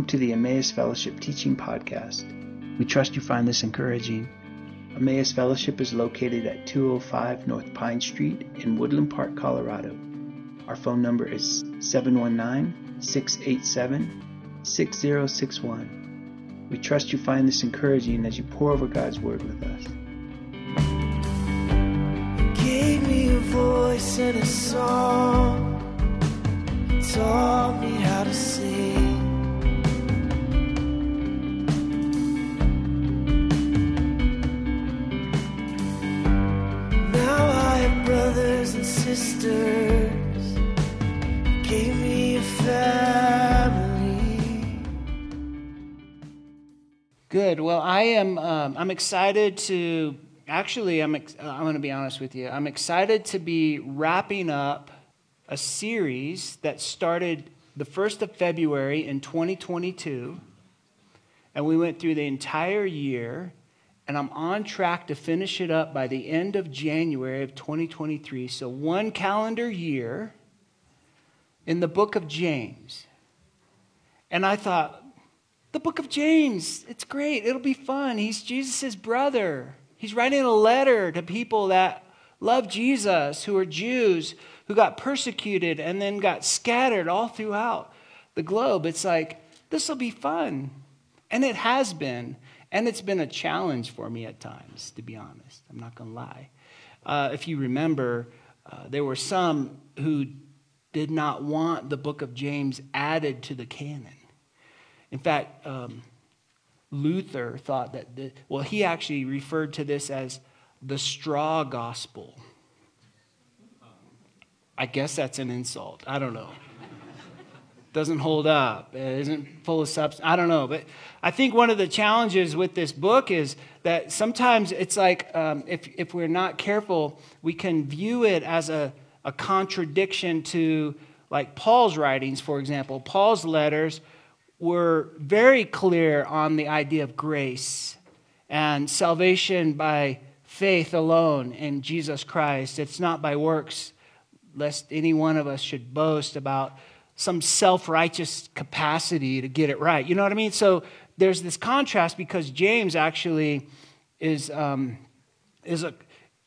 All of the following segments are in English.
Welcome to the Emmaus Fellowship Teaching Podcast. We trust you find this encouraging. Emmaus Fellowship is located at 205 North Pine Street in Woodland Park, Colorado. Our phone number is 719 687 6061. We trust you find this encouraging as you pore over God's Word with us. Gave me a voice and a song, taught me how to sing. Sisters, gave me a family. Good. Well, I am. Um, I'm excited to. Actually, I'm. Ex- uh, I'm going to be honest with you. I'm excited to be wrapping up a series that started the first of February in 2022, and we went through the entire year, and I'm on track to finish it up by the end of January of 2023. So one calendar year in the book of James, and I thought, the book of James, it's great. It'll be fun. He's Jesus' brother. He's writing a letter to people that love Jesus, who are Jews, who got persecuted and then got scattered all throughout the globe. It's like, this will be fun. And it has been. And it's been a challenge for me at times, to be honest. I'm not going to lie. Uh, if you remember, uh, there were some who did not want the book of James added to the canon. In fact, um, Luther thought that, the, well, he actually referred to this as the straw gospel. I guess that's an insult. I don't know. Doesn't hold up. It isn't full of substance. I don't know. But I think one of the challenges with this book is that sometimes it's like um, if, if we're not careful, we can view it as a, a contradiction to, like Paul's writings, for example. Paul's letters were very clear on the idea of grace and salvation by faith alone in Jesus Christ. It's not by works, lest any one of us should boast about some self righteous capacity to get it right. You know what I mean? So there's this contrast because James actually is, um, is a,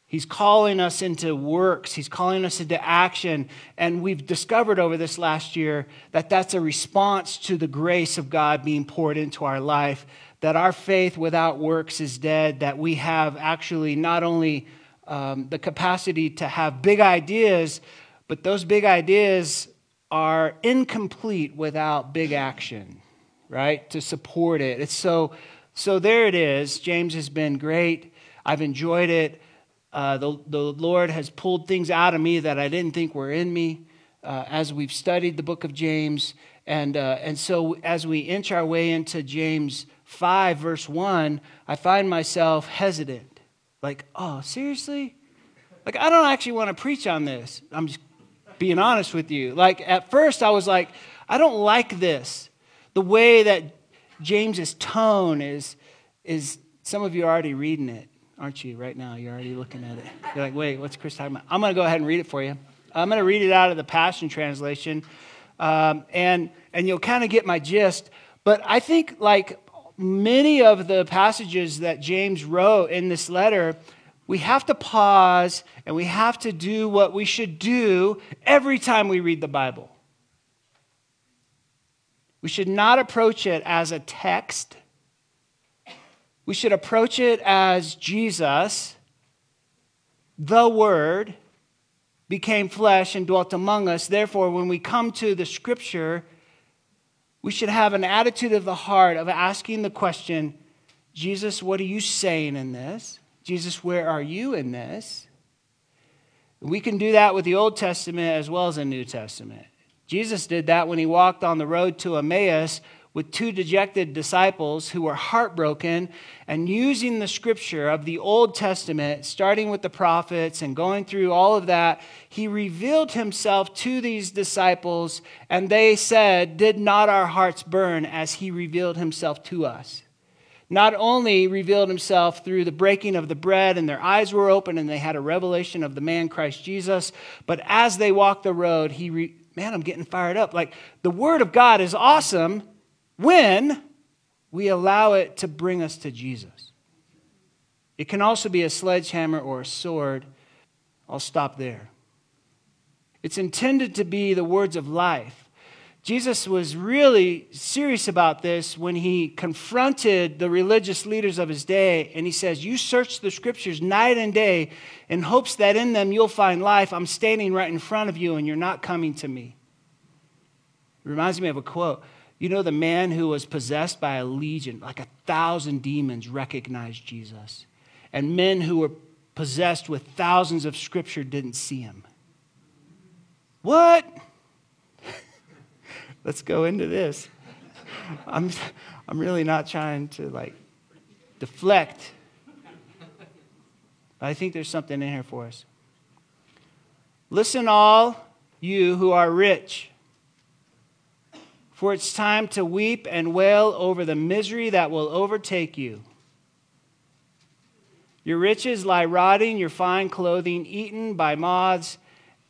He's calling us into works. He's calling us into action. And we've discovered over this last year that that's a response to the grace of God being poured into our life. That our faith without works is dead. That we have actually not only um, the capacity to have big ideas, but those big ideas are incomplete without big action, right? To support it. It's so, so there it is. James has been great. I've enjoyed it. Uh, the, the Lord has pulled things out of me that I didn't think were in me uh, as we've studied the book of James. And, uh, and so as we inch our way into James 5, verse 1, I find myself hesitant. Like, oh, seriously? Like, I don't actually want to preach on this. I'm just being honest with you. Like, at first, I was like, I don't like this. The way that James's tone is, is some of you are already reading it aren't you, right now? You're already looking at it. You're like, wait, what's Chris talking about? I'm going to go ahead and read it for you. I'm going to read it out of the Passion Translation, um, and, and you'll kind of get my gist. But I think, like many of the passages that James wrote in this letter, we have to pause and we have to do what we should do every time we read the Bible. We should not approach it as a text we should approach it as Jesus, the Word, became flesh and dwelt among us. Therefore, when we come to the Scripture, we should have an attitude of the heart of asking the question Jesus, what are you saying in this? Jesus, where are you in this? We can do that with the Old Testament as well as the New Testament. Jesus did that when he walked on the road to Emmaus with two dejected disciples who were heartbroken and using the scripture of the Old Testament, starting with the prophets and going through all of that, he revealed himself to these disciples, and they said, Did not our hearts burn as he revealed himself to us? Not only revealed himself through the breaking of the bread, and their eyes were open and they had a revelation of the man Christ Jesus, but as they walked the road, he, re- man, I'm getting fired up. Like the word of God is awesome when we allow it to bring us to Jesus. It can also be a sledgehammer or a sword. I'll stop there. It's intended to be the words of life. Jesus was really serious about this when he confronted the religious leaders of his day, and he says, You search the scriptures night and day in hopes that in them you'll find life. I'm standing right in front of you, and you're not coming to me. It reminds me of a quote. You know, the man who was possessed by a legion, like a thousand demons, recognized Jesus. And men who were possessed with thousands of scripture didn't see him. What? Let's go into this. I'm, I'm really not trying to like deflect. I think there's something in here for us. Listen, all you who are rich, for it's time to weep and wail over the misery that will overtake you. Your riches lie rotting, your fine clothing eaten by moths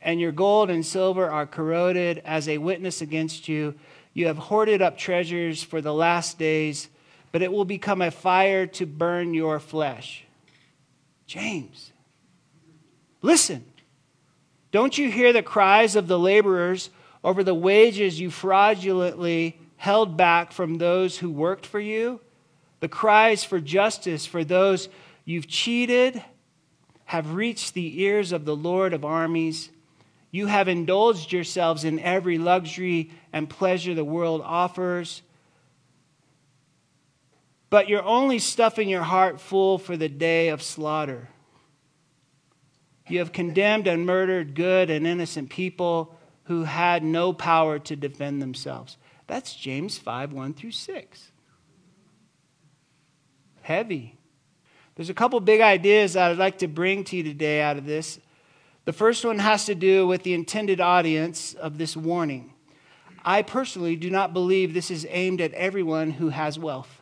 and your gold and silver are corroded as a witness against you. You have hoarded up treasures for the last days, but it will become a fire to burn your flesh. James, listen. Don't you hear the cries of the laborers over the wages you fraudulently held back from those who worked for you? The cries for justice for those you've cheated have reached the ears of the Lord of armies. You have indulged yourselves in every luxury and pleasure the world offers. But you're only stuffing your heart full for the day of slaughter. You have condemned and murdered good and innocent people who had no power to defend themselves. That's James 5 1 through 6. Heavy. There's a couple big ideas that I'd like to bring to you today out of this. The first one has to do with the intended audience of this warning. I personally do not believe this is aimed at everyone who has wealth.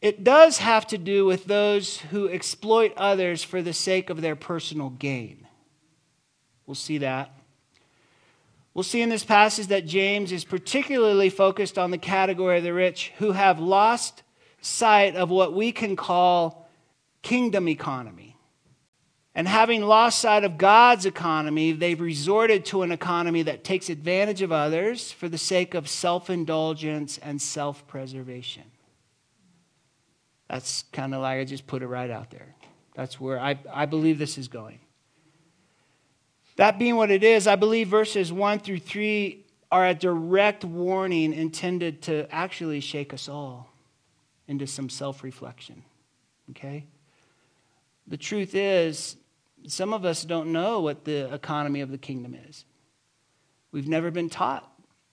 It does have to do with those who exploit others for the sake of their personal gain. We'll see that. We'll see in this passage that James is particularly focused on the category of the rich who have lost sight of what we can call kingdom economy. And having lost sight of God's economy, they've resorted to an economy that takes advantage of others for the sake of self indulgence and self preservation. That's kind of like I just put it right out there. That's where I, I believe this is going. That being what it is, I believe verses 1 through 3 are a direct warning intended to actually shake us all into some self reflection. Okay? The truth is, some of us don't know what the economy of the kingdom is. We've never been taught,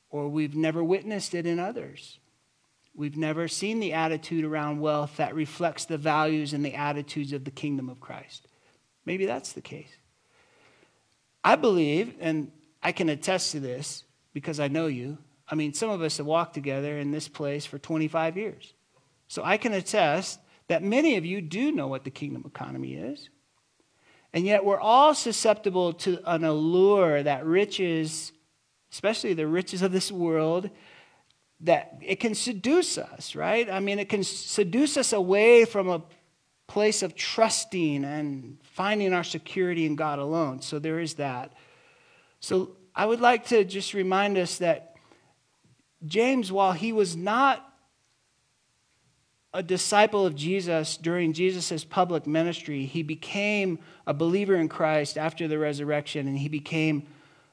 or we've never witnessed it in others. We've never seen the attitude around wealth that reflects the values and the attitudes of the kingdom of Christ. Maybe that's the case. I believe, and I can attest to this because I know you. I mean, some of us have walked together in this place for 25 years. So I can attest that many of you do know what the kingdom economy is. And yet we're all susceptible to an allure that riches, especially the riches of this world, that it can seduce us, right? I mean, it can seduce us away from a place of trusting and finding our security in God alone. So there is that. So I would like to just remind us that James, while he was not a disciple of Jesus during Jesus' public ministry. He became a believer in Christ after the resurrection, and he became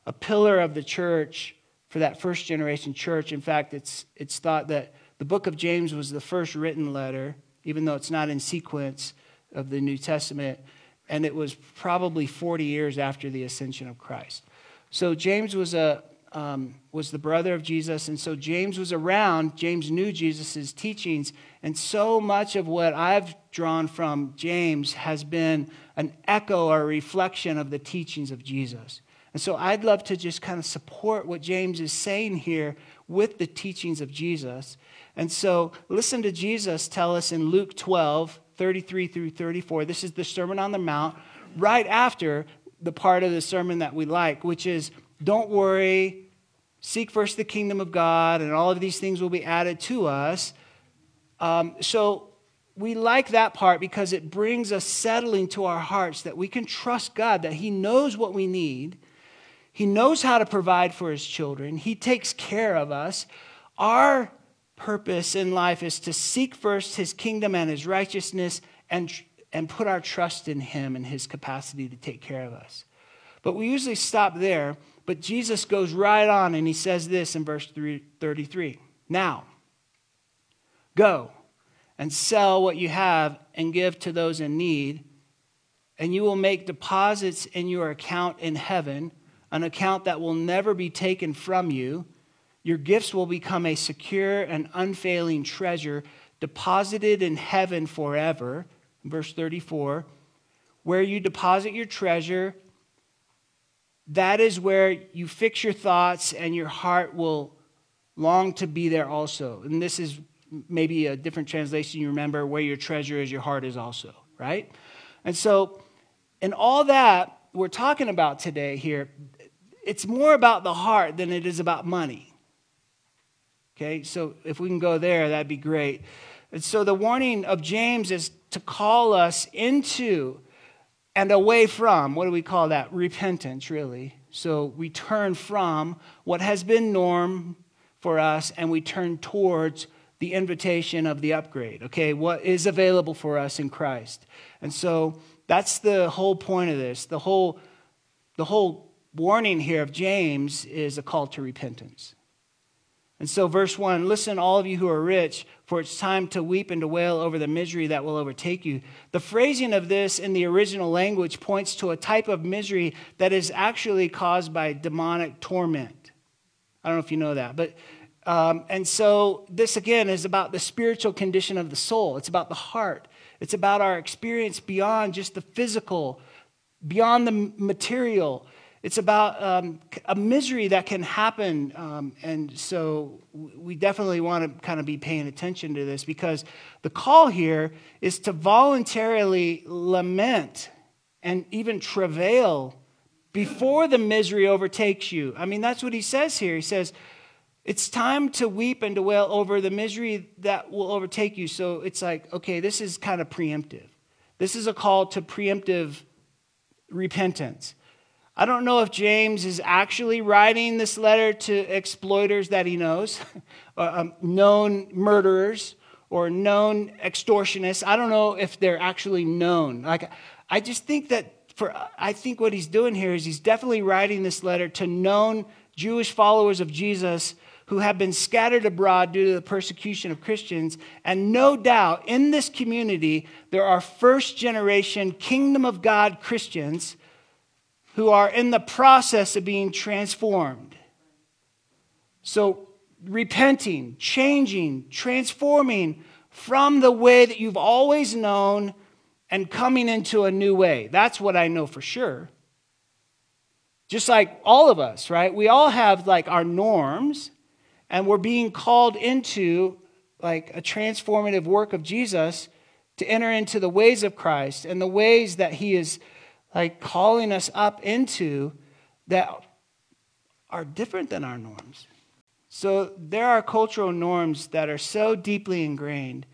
a pillar of the church for that first generation church. In fact, it's, it's thought that the book of James was the first written letter, even though it's not in sequence of the New Testament, and it was probably 40 years after the ascension of Christ. So James was a um, was the brother of Jesus, and so James was around. James knew Jesus' teachings, and so much of what I've drawn from James has been an echo or reflection of the teachings of Jesus. And so I'd love to just kind of support what James is saying here with the teachings of Jesus. And so listen to Jesus tell us in Luke 12, 33 through 34. This is the Sermon on the Mount, right after the part of the sermon that we like, which is don't worry, seek first the kingdom of God, and all of these things will be added to us. Um, so we like that part because it brings a settling to our hearts that we can trust God, that He knows what we need. He knows how to provide for His children. He takes care of us. Our purpose in life is to seek first His kingdom and His righteousness and, and put our trust in Him and His capacity to take care of us. But we usually stop there. But Jesus goes right on and He says this in verse 33 Now, go and sell what you have and give to those in need, and you will make deposits in your account in heaven, an account that will never be taken from you. Your gifts will become a secure and unfailing treasure deposited in heaven forever. Verse 34 Where you deposit your treasure, that is where you fix your thoughts, and your heart will long to be there also. And this is maybe a different translation you remember where your treasure is, your heart is also, right? And so, in all that we're talking about today here, it's more about the heart than it is about money. Okay, so if we can go there, that'd be great. And so the warning of James is to call us into and away from, what do we call that? Repentance, really. So we turn from what has been norm for us and we turn towards the invitation of the upgrade, okay? What is available for us in Christ. And so that's the whole point of this. The whole, the whole warning here of James is a call to repentance. And so, verse 1 Listen, all of you who are rich, for it's time to weep and to wail over the misery that will overtake you. The phrasing of this in the original language points to a type of misery that is actually caused by demonic torment. I don't know if you know that, but um, and so, this again is about the spiritual condition of the soul. It's about the heart. It's about our experience beyond just the physical, beyond the material. It's about um, a misery that can happen. Um, and so, we definitely want to kind of be paying attention to this because the call here is to voluntarily lament and even travail before the misery overtakes you. I mean, that's what he says here. He says, it's time to weep and to wail over the misery that will overtake you. So it's like, okay, this is kind of preemptive. This is a call to preemptive repentance. I don't know if James is actually writing this letter to exploiters that he knows, um, known murderers or known extortionists. I don't know if they're actually known. Like, I just think that for I think what he's doing here is he's definitely writing this letter to known Jewish followers of Jesus who have been scattered abroad due to the persecution of Christians. And no doubt in this community, there are first generation kingdom of God Christians who are in the process of being transformed. So, repenting, changing, transforming from the way that you've always known and coming into a new way. That's what I know for sure. Just like all of us, right? We all have like our norms and we're being called into like a transformative work of Jesus to enter into the ways of Christ and the ways that he is like calling us up into that are different than our norms. So there are cultural norms that are so deeply ingrained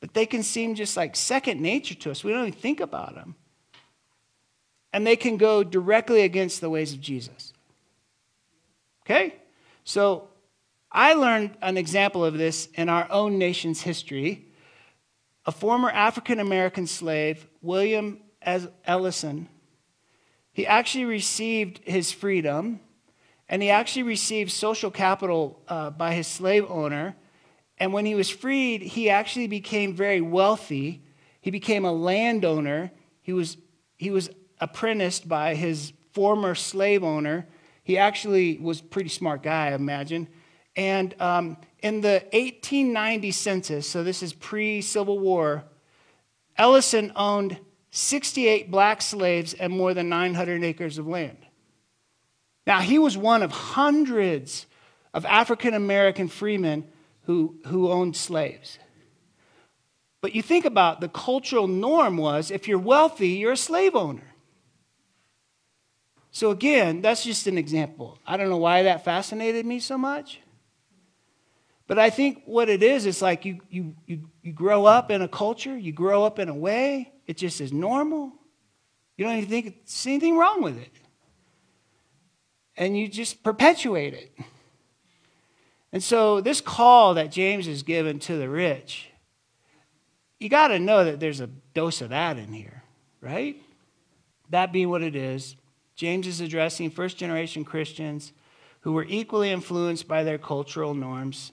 that they can seem just like second nature to us. We don't even think about them. And they can go directly against the ways of Jesus. Okay? So I learned an example of this in our own nation's history. A former African American slave, William Ellison, he actually received his freedom and he actually received social capital uh, by his slave owner. And when he was freed, he actually became very wealthy. He became a landowner. He was, he was apprenticed by his former slave owner. He actually was a pretty smart guy, I imagine. And um, in the 1890 census, so this is pre Civil War, Ellison owned 68 black slaves and more than 900 acres of land. Now, he was one of hundreds of African American freemen who, who owned slaves. But you think about the cultural norm was if you're wealthy, you're a slave owner. So, again, that's just an example. I don't know why that fascinated me so much. But I think what it is, it's like you, you, you, you grow up in a culture, you grow up in a way, it just is normal. You don't even think there's anything wrong with it. And you just perpetuate it. And so, this call that James is given to the rich, you got to know that there's a dose of that in here, right? That being what it is, James is addressing first generation Christians who were equally influenced by their cultural norms.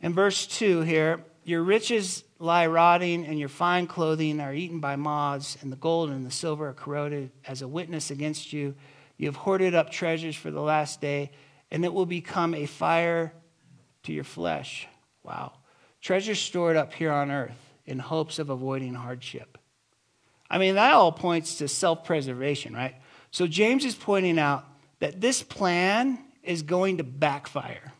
In verse 2 here, your riches lie rotting, and your fine clothing are eaten by moths, and the gold and the silver are corroded as a witness against you. You have hoarded up treasures for the last day, and it will become a fire to your flesh. Wow. Treasures stored up here on earth in hopes of avoiding hardship. I mean, that all points to self preservation, right? So James is pointing out that this plan is going to backfire.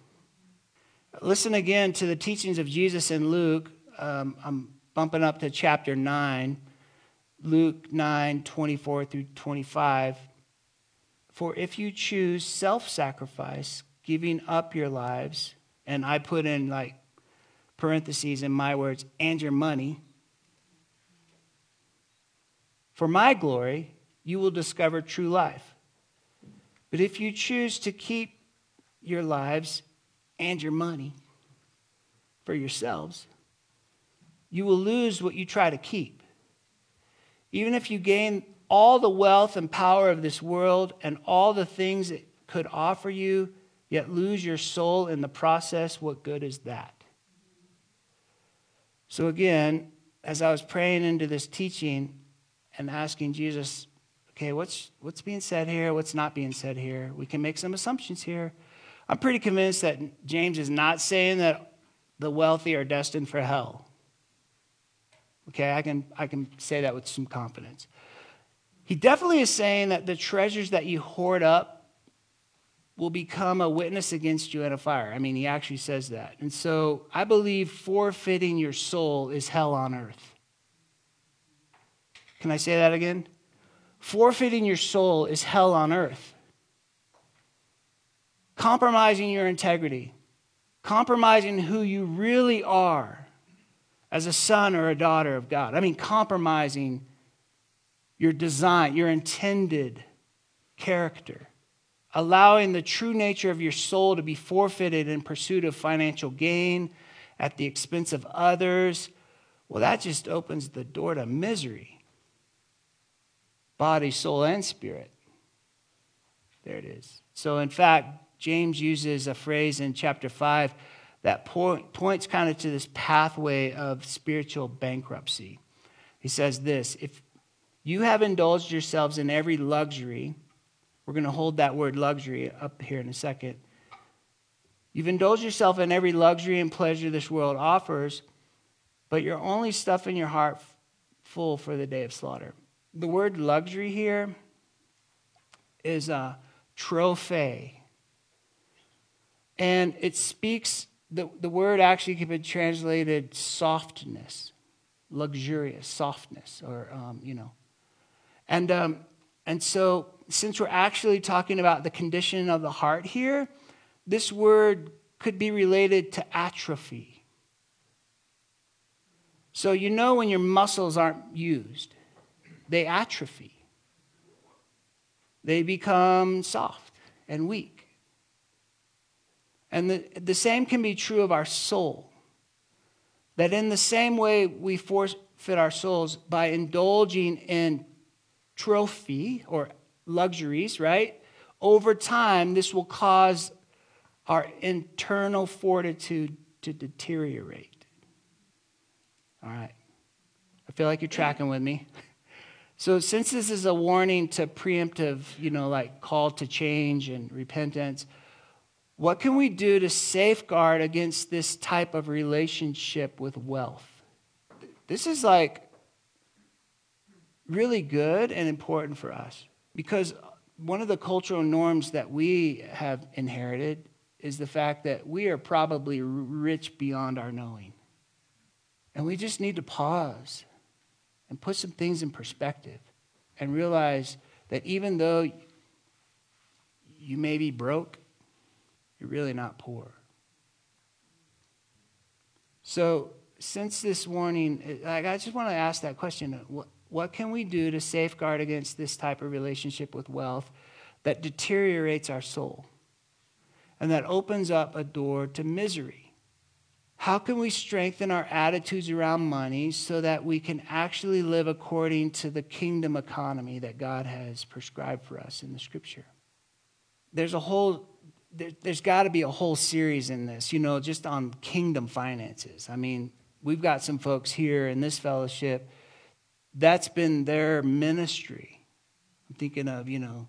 Listen again to the teachings of Jesus in Luke. Um, I'm bumping up to chapter 9, Luke 9, 24 through 25. For if you choose self sacrifice, giving up your lives, and I put in like parentheses in my words, and your money, for my glory, you will discover true life. But if you choose to keep your lives and your money for yourselves, you will lose what you try to keep. Even if you gain all the wealth and power of this world and all the things it could offer you, yet lose your soul in the process, what good is that? So, again, as I was praying into this teaching and asking Jesus, okay, what's, what's being said here? What's not being said here? We can make some assumptions here. I'm pretty convinced that James is not saying that the wealthy are destined for hell. Okay, I can, I can say that with some confidence. He definitely is saying that the treasures that you hoard up will become a witness against you in a fire. I mean, he actually says that. And so I believe forfeiting your soul is hell on earth. Can I say that again? Forfeiting your soul is hell on earth compromising your integrity, compromising who you really are as a son or a daughter of God. I mean, compromising your design, your intended character, allowing the true nature of your soul to be forfeited in pursuit of financial gain at the expense of others. Well, that just opens the door to misery body, soul, and spirit. There it is. So, in fact, James uses a phrase in chapter 5 that point, points kind of to this pathway of spiritual bankruptcy. He says this If you have indulged yourselves in every luxury, we're going to hold that word luxury up here in a second. You've indulged yourself in every luxury and pleasure this world offers, but you're only stuffing your heart full for the day of slaughter. The word luxury here is a trophy. And it speaks, the, the word actually can be translated softness, luxurious, softness, or, um, you know. And, um, and so, since we're actually talking about the condition of the heart here, this word could be related to atrophy. So, you know, when your muscles aren't used, they atrophy, they become soft and weak. And the, the same can be true of our soul. That in the same way we forfeit our souls by indulging in trophy or luxuries, right? Over time, this will cause our internal fortitude to deteriorate. All right. I feel like you're tracking with me. So, since this is a warning to preemptive, you know, like call to change and repentance, what can we do to safeguard against this type of relationship with wealth? This is like really good and important for us because one of the cultural norms that we have inherited is the fact that we are probably rich beyond our knowing. And we just need to pause and put some things in perspective and realize that even though you may be broke, you're really not poor. So, since this warning, like, I just want to ask that question what, what can we do to safeguard against this type of relationship with wealth that deteriorates our soul and that opens up a door to misery? How can we strengthen our attitudes around money so that we can actually live according to the kingdom economy that God has prescribed for us in the scripture? There's a whole there, has got to be a whole series in this, you know, just on kingdom finances. I mean, we've got some folks here in this fellowship that's been their ministry. I'm thinking of, you know,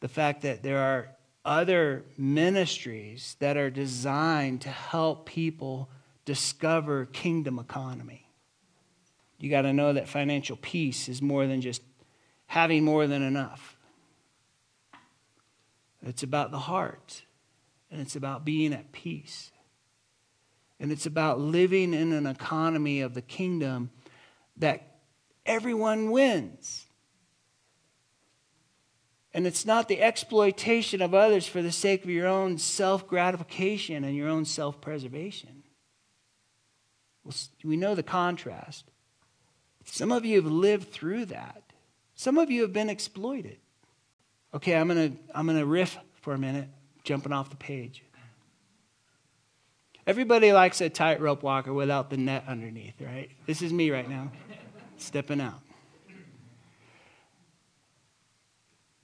the fact that there are other ministries that are designed to help people discover kingdom economy. You got to know that financial peace is more than just having more than enough. It's about the heart, and it's about being at peace. And it's about living in an economy of the kingdom that everyone wins. And it's not the exploitation of others for the sake of your own self gratification and your own self preservation. Well, we know the contrast. Some of you have lived through that, some of you have been exploited. Okay, I'm going to I'm going to riff for a minute, jumping off the page. Everybody likes a tightrope walker without the net underneath, right? This is me right now, stepping out.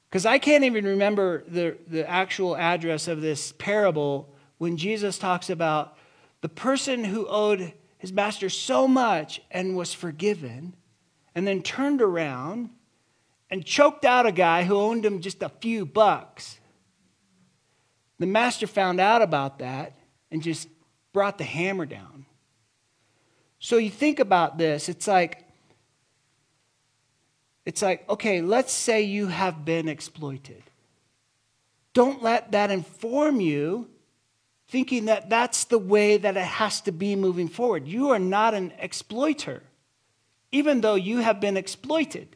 Because I can't even remember the, the actual address of this parable when Jesus talks about the person who owed his master so much and was forgiven, and then turned around and choked out a guy who owned him just a few bucks. The master found out about that and just brought the hammer down. So you think about this, it's like it's like, okay, let's say you have been exploited. Don't let that inform you thinking that that's the way that it has to be moving forward. You are not an exploiter, even though you have been exploited.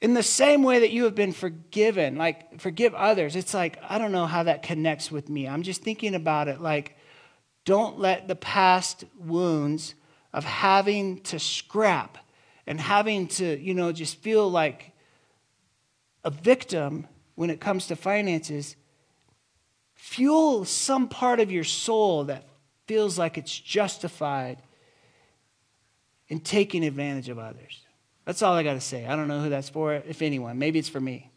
In the same way that you have been forgiven, like forgive others, it's like, I don't know how that connects with me. I'm just thinking about it like, don't let the past wounds of having to scrap and having to, you know, just feel like a victim when it comes to finances, fuel some part of your soul that feels like it's justified in taking advantage of others. That's all I got to say. I don't know who that's for, if anyone. Maybe it's for me.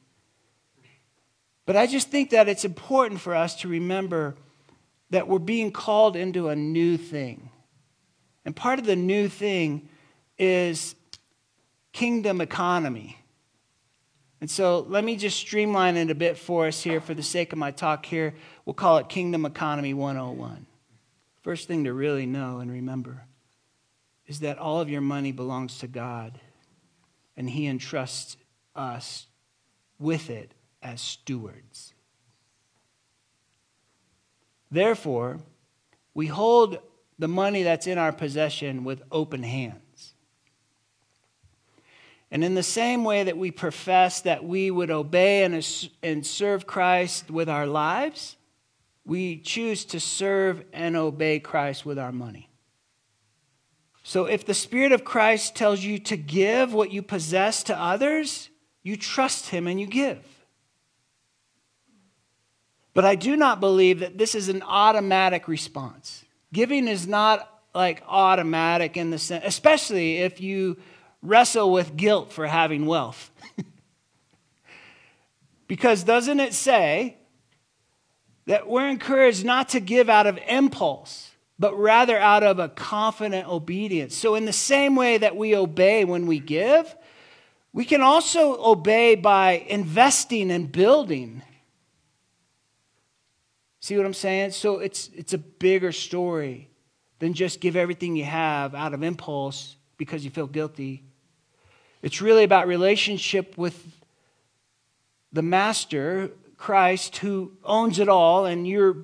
But I just think that it's important for us to remember that we're being called into a new thing. And part of the new thing is kingdom economy. And so let me just streamline it a bit for us here for the sake of my talk here. We'll call it Kingdom Economy 101. First thing to really know and remember is that all of your money belongs to God, and He entrusts us with it as stewards. Therefore, we hold the money that's in our possession with open hands. And in the same way that we profess that we would obey and, and serve Christ with our lives, we choose to serve and obey Christ with our money. So if the Spirit of Christ tells you to give what you possess to others, you trust Him and you give. But I do not believe that this is an automatic response. Giving is not like automatic in the sense, especially if you wrestle with guilt for having wealth. because doesn't it say that we're encouraged not to give out of impulse, but rather out of a confident obedience? So, in the same way that we obey when we give, we can also obey by investing and building. See what I'm saying? So it's, it's a bigger story than just give everything you have out of impulse because you feel guilty. It's really about relationship with the master, Christ, who owns it all, and you're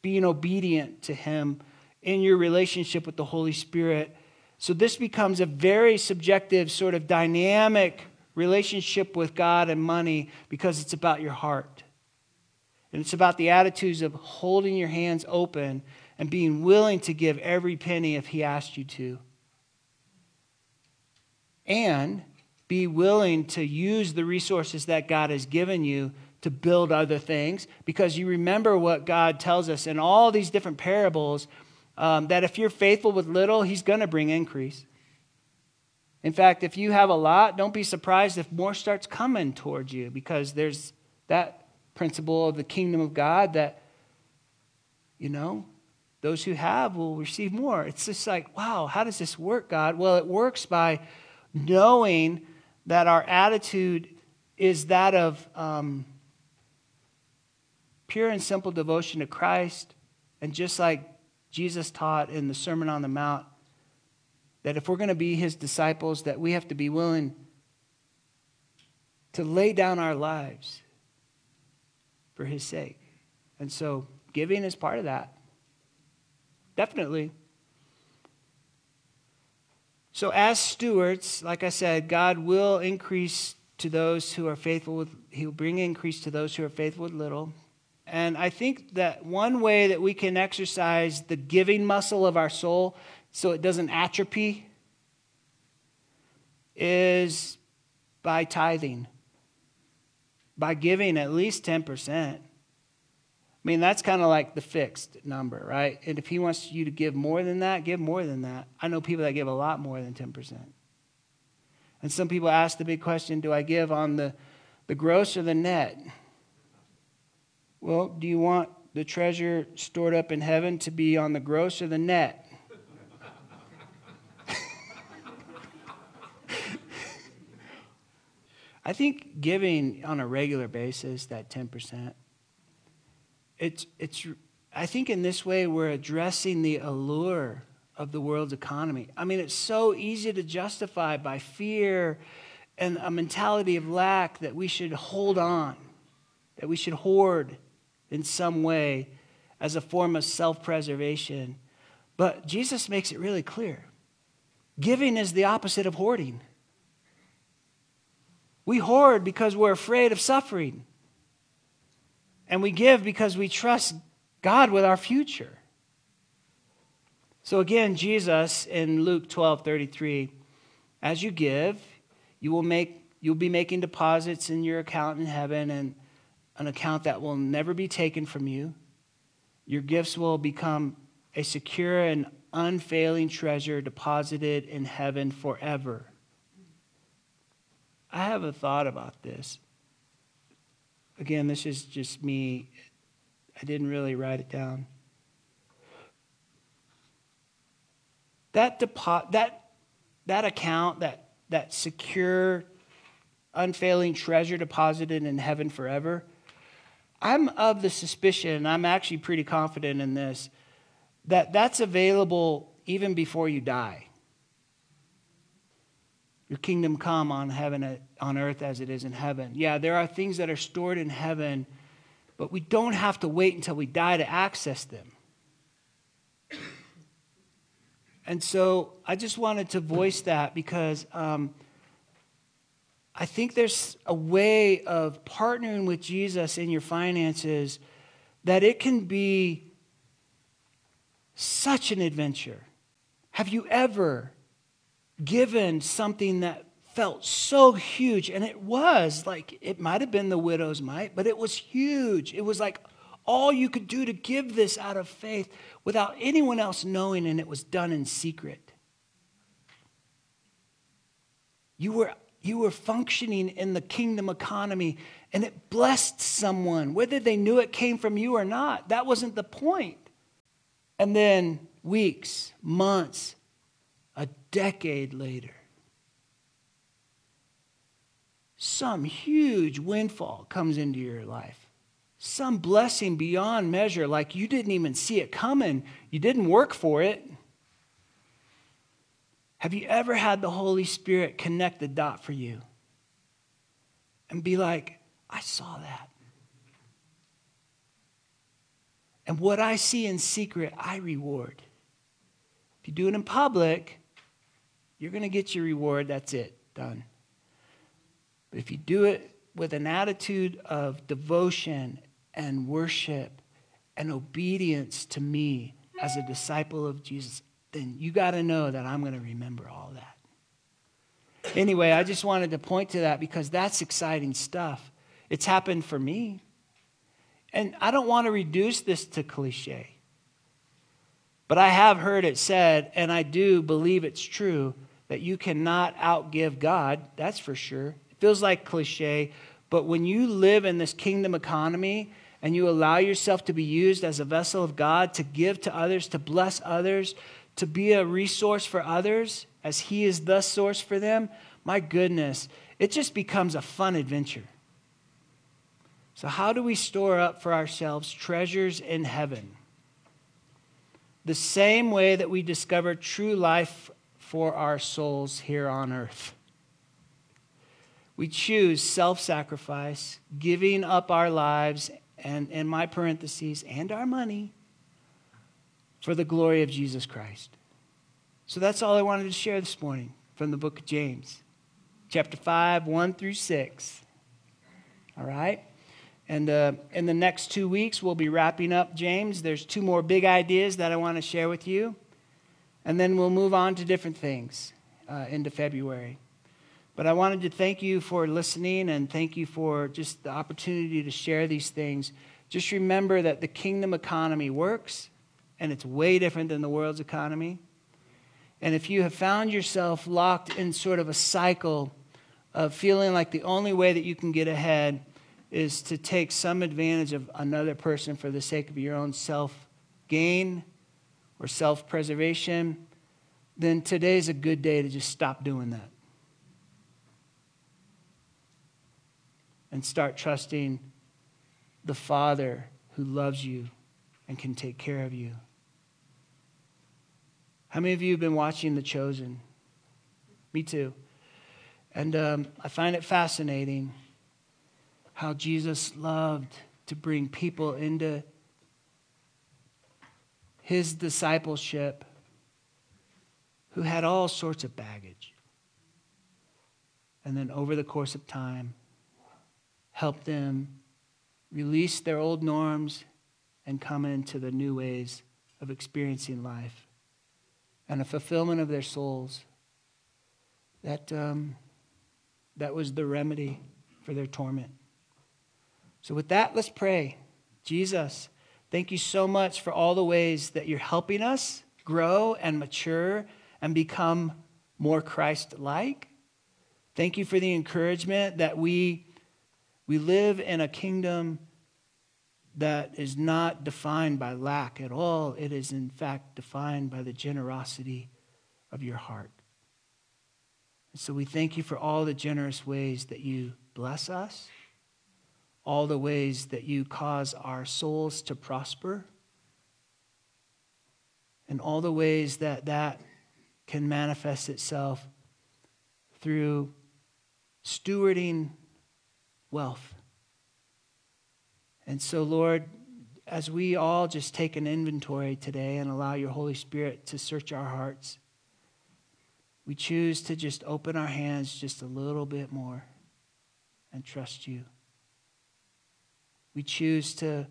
being obedient to him in your relationship with the Holy Spirit. So this becomes a very subjective, sort of dynamic relationship with God and money because it's about your heart. And it's about the attitudes of holding your hands open and being willing to give every penny if He asked you to. And be willing to use the resources that God has given you to build other things because you remember what God tells us in all these different parables um, that if you're faithful with little, He's going to bring increase. In fact, if you have a lot, don't be surprised if more starts coming towards you because there's that principle of the kingdom of God that, you know, those who have will receive more. It's just like, wow, how does this work, God? Well, it works by knowing that our attitude is that of um, pure and simple devotion to Christ. And just like Jesus taught in the Sermon on the Mount, that if we're going to be his disciples, that we have to be willing to lay down our lives for his sake. And so giving is part of that. Definitely. So, as stewards, like I said, God will increase to those who are faithful with, He will bring increase to those who are faithful with little. And I think that one way that we can exercise the giving muscle of our soul so it doesn't atrophy is by tithing, by giving at least 10%. I mean, that's kind of like the fixed number, right? And if he wants you to give more than that, give more than that. I know people that give a lot more than 10%. And some people ask the big question do I give on the, the gross or the net? Well, do you want the treasure stored up in heaven to be on the gross or the net? I think giving on a regular basis, that 10%, it's, it's, I think in this way we're addressing the allure of the world's economy. I mean, it's so easy to justify by fear and a mentality of lack that we should hold on, that we should hoard in some way as a form of self preservation. But Jesus makes it really clear giving is the opposite of hoarding. We hoard because we're afraid of suffering. And we give because we trust God with our future. So again, Jesus in Luke 12 33, as you give, you will make you'll be making deposits in your account in heaven and an account that will never be taken from you. Your gifts will become a secure and unfailing treasure deposited in heaven forever. I have a thought about this again, this is just me. I didn't really write it down. That depo- that that account, that that secure, unfailing treasure deposited in heaven forever. I'm of the suspicion, and I'm actually pretty confident in this, that that's available even before you die. Your kingdom come on heaven on earth as it is in heaven. Yeah, there are things that are stored in heaven, but we don't have to wait until we die to access them. And so I just wanted to voice that because um, I think there's a way of partnering with Jesus in your finances that it can be such an adventure. Have you ever given something that felt so huge. And it was like, it might have been the widow's mite, but it was huge. It was like all you could do to give this out of faith without anyone else knowing, and it was done in secret. You were, you were functioning in the kingdom economy, and it blessed someone, whether they knew it came from you or not. That wasn't the point. And then weeks, months, a decade later, some huge windfall comes into your life. Some blessing beyond measure, like you didn't even see it coming, you didn't work for it. Have you ever had the Holy Spirit connect the dot for you and be like, I saw that? And what I see in secret, I reward. If you do it in public, you're going to get your reward. That's it. Done. But if you do it with an attitude of devotion and worship and obedience to me as a disciple of Jesus, then you got to know that I'm going to remember all that. Anyway, I just wanted to point to that because that's exciting stuff. It's happened for me. And I don't want to reduce this to cliche. But I have heard it said, and I do believe it's true, that you cannot outgive God. That's for sure. It feels like cliche, but when you live in this kingdom economy and you allow yourself to be used as a vessel of God to give to others, to bless others, to be a resource for others as He is the source for them, my goodness, it just becomes a fun adventure. So, how do we store up for ourselves treasures in heaven? The same way that we discover true life for our souls here on earth. We choose self sacrifice, giving up our lives, and in my parentheses, and our money for the glory of Jesus Christ. So that's all I wanted to share this morning from the book of James, chapter 5, 1 through 6. All right? And uh, in the next two weeks, we'll be wrapping up James. There's two more big ideas that I want to share with you. And then we'll move on to different things uh, into February. But I wanted to thank you for listening and thank you for just the opportunity to share these things. Just remember that the kingdom economy works, and it's way different than the world's economy. And if you have found yourself locked in sort of a cycle of feeling like the only way that you can get ahead is to take some advantage of another person for the sake of your own self gain or self preservation, then today's a good day to just stop doing that. and start trusting the Father who loves you and can take care of you. How many of you have been watching The Chosen? Me too. And um, I find it fascinating how Jesus loved to bring people into his discipleship who had all sorts of baggage. And then over the course of time, help them release their old norms and come into the new ways of experiencing life and a fulfillment of their souls. That, um, that was the remedy for their torment. So, with that, let's pray. Jesus, thank you so much for all the ways that you're helping us grow and mature and become more Christ like. Thank you for the encouragement that we we live in a kingdom that is not defined by lack at all. It is, in fact, defined by the generosity of your heart. And so we thank you for all the generous ways that you bless us, all the ways that you cause our souls to prosper, and all the ways that that can manifest itself through stewarding wealth. And so, Lord, as we all just take an inventory today and allow your Holy Spirit to search our hearts, we choose to just open our hands just a little bit more and trust you. We choose to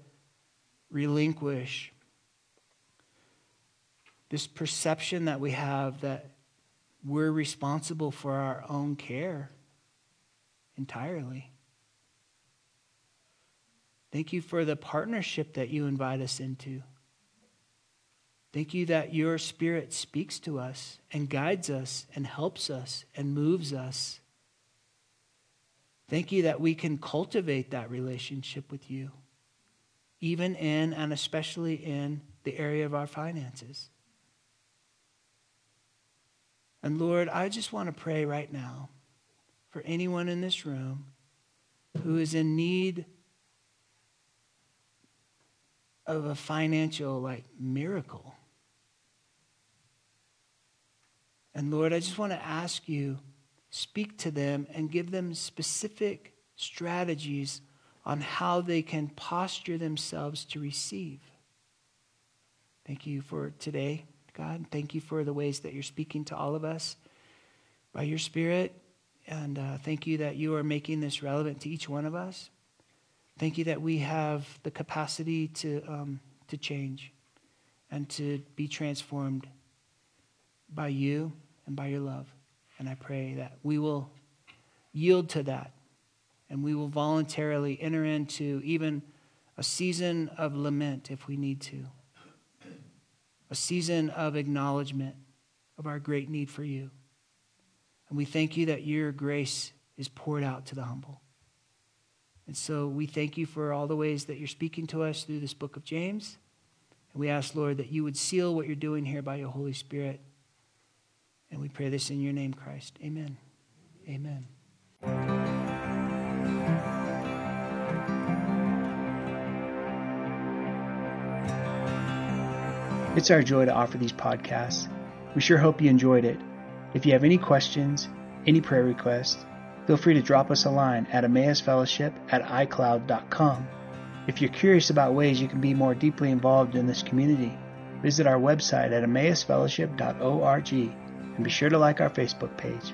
relinquish this perception that we have that we're responsible for our own care entirely. Thank you for the partnership that you invite us into. Thank you that your spirit speaks to us and guides us and helps us and moves us. Thank you that we can cultivate that relationship with you, even in and especially in the area of our finances. And Lord, I just want to pray right now for anyone in this room who is in need of a financial like miracle. And Lord, I just want to ask you speak to them and give them specific strategies on how they can posture themselves to receive. Thank you for today, God. Thank you for the ways that you're speaking to all of us by your Spirit And uh, thank you that you are making this relevant to each one of us. Thank you that we have the capacity to, um, to change and to be transformed by you and by your love. And I pray that we will yield to that and we will voluntarily enter into even a season of lament if we need to, a season of acknowledgement of our great need for you. And we thank you that your grace is poured out to the humble. And so we thank you for all the ways that you're speaking to us through this book of James. And we ask, Lord, that you would seal what you're doing here by your Holy Spirit. And we pray this in your name, Christ. Amen. Amen. It's our joy to offer these podcasts. We sure hope you enjoyed it. If you have any questions, any prayer requests, feel free to drop us a line at emmausfellowship at icloud.com. If you're curious about ways you can be more deeply involved in this community, visit our website at emmausfellowship.org and be sure to like our Facebook page.